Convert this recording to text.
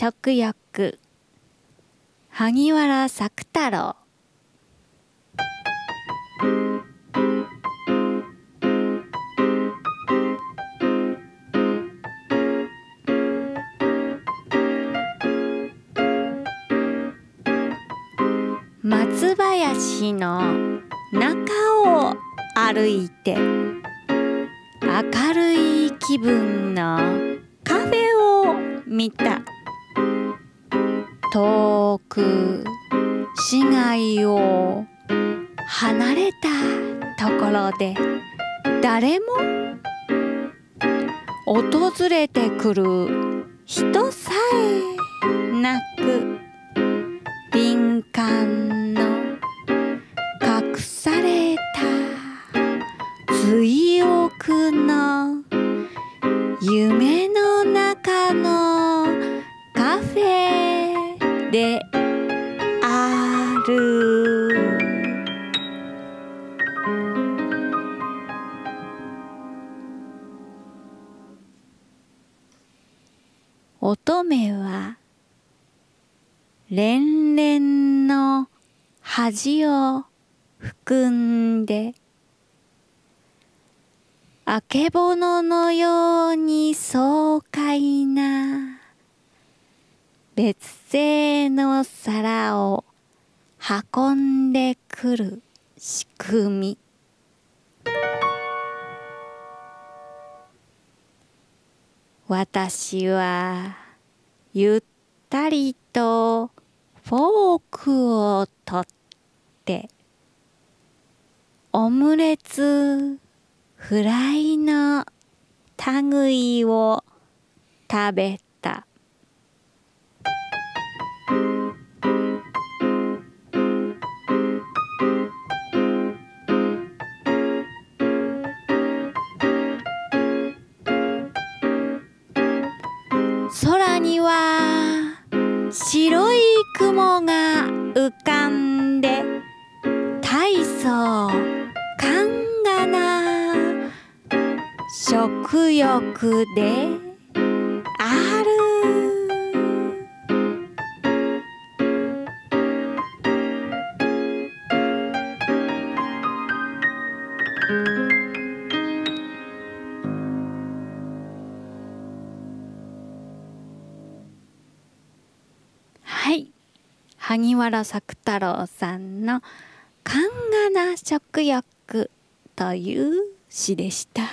食欲萩原作太郎。松林の中を歩いて明るい気分のカフェを見た。遠く市街を離れたところで誰も訪れてくる人さえなく敏感の隠された追憶の夢である。乙女は連々の恥を含んであけぼののように爽快な別姓の皿を運んでくる仕組み。私はゆったりとフォークを取ってオムレツフライの類を食べ白い雲が浮かんで大層勘がな食欲ではい萩原作太郎さんの「勘がな食欲」という詩でした。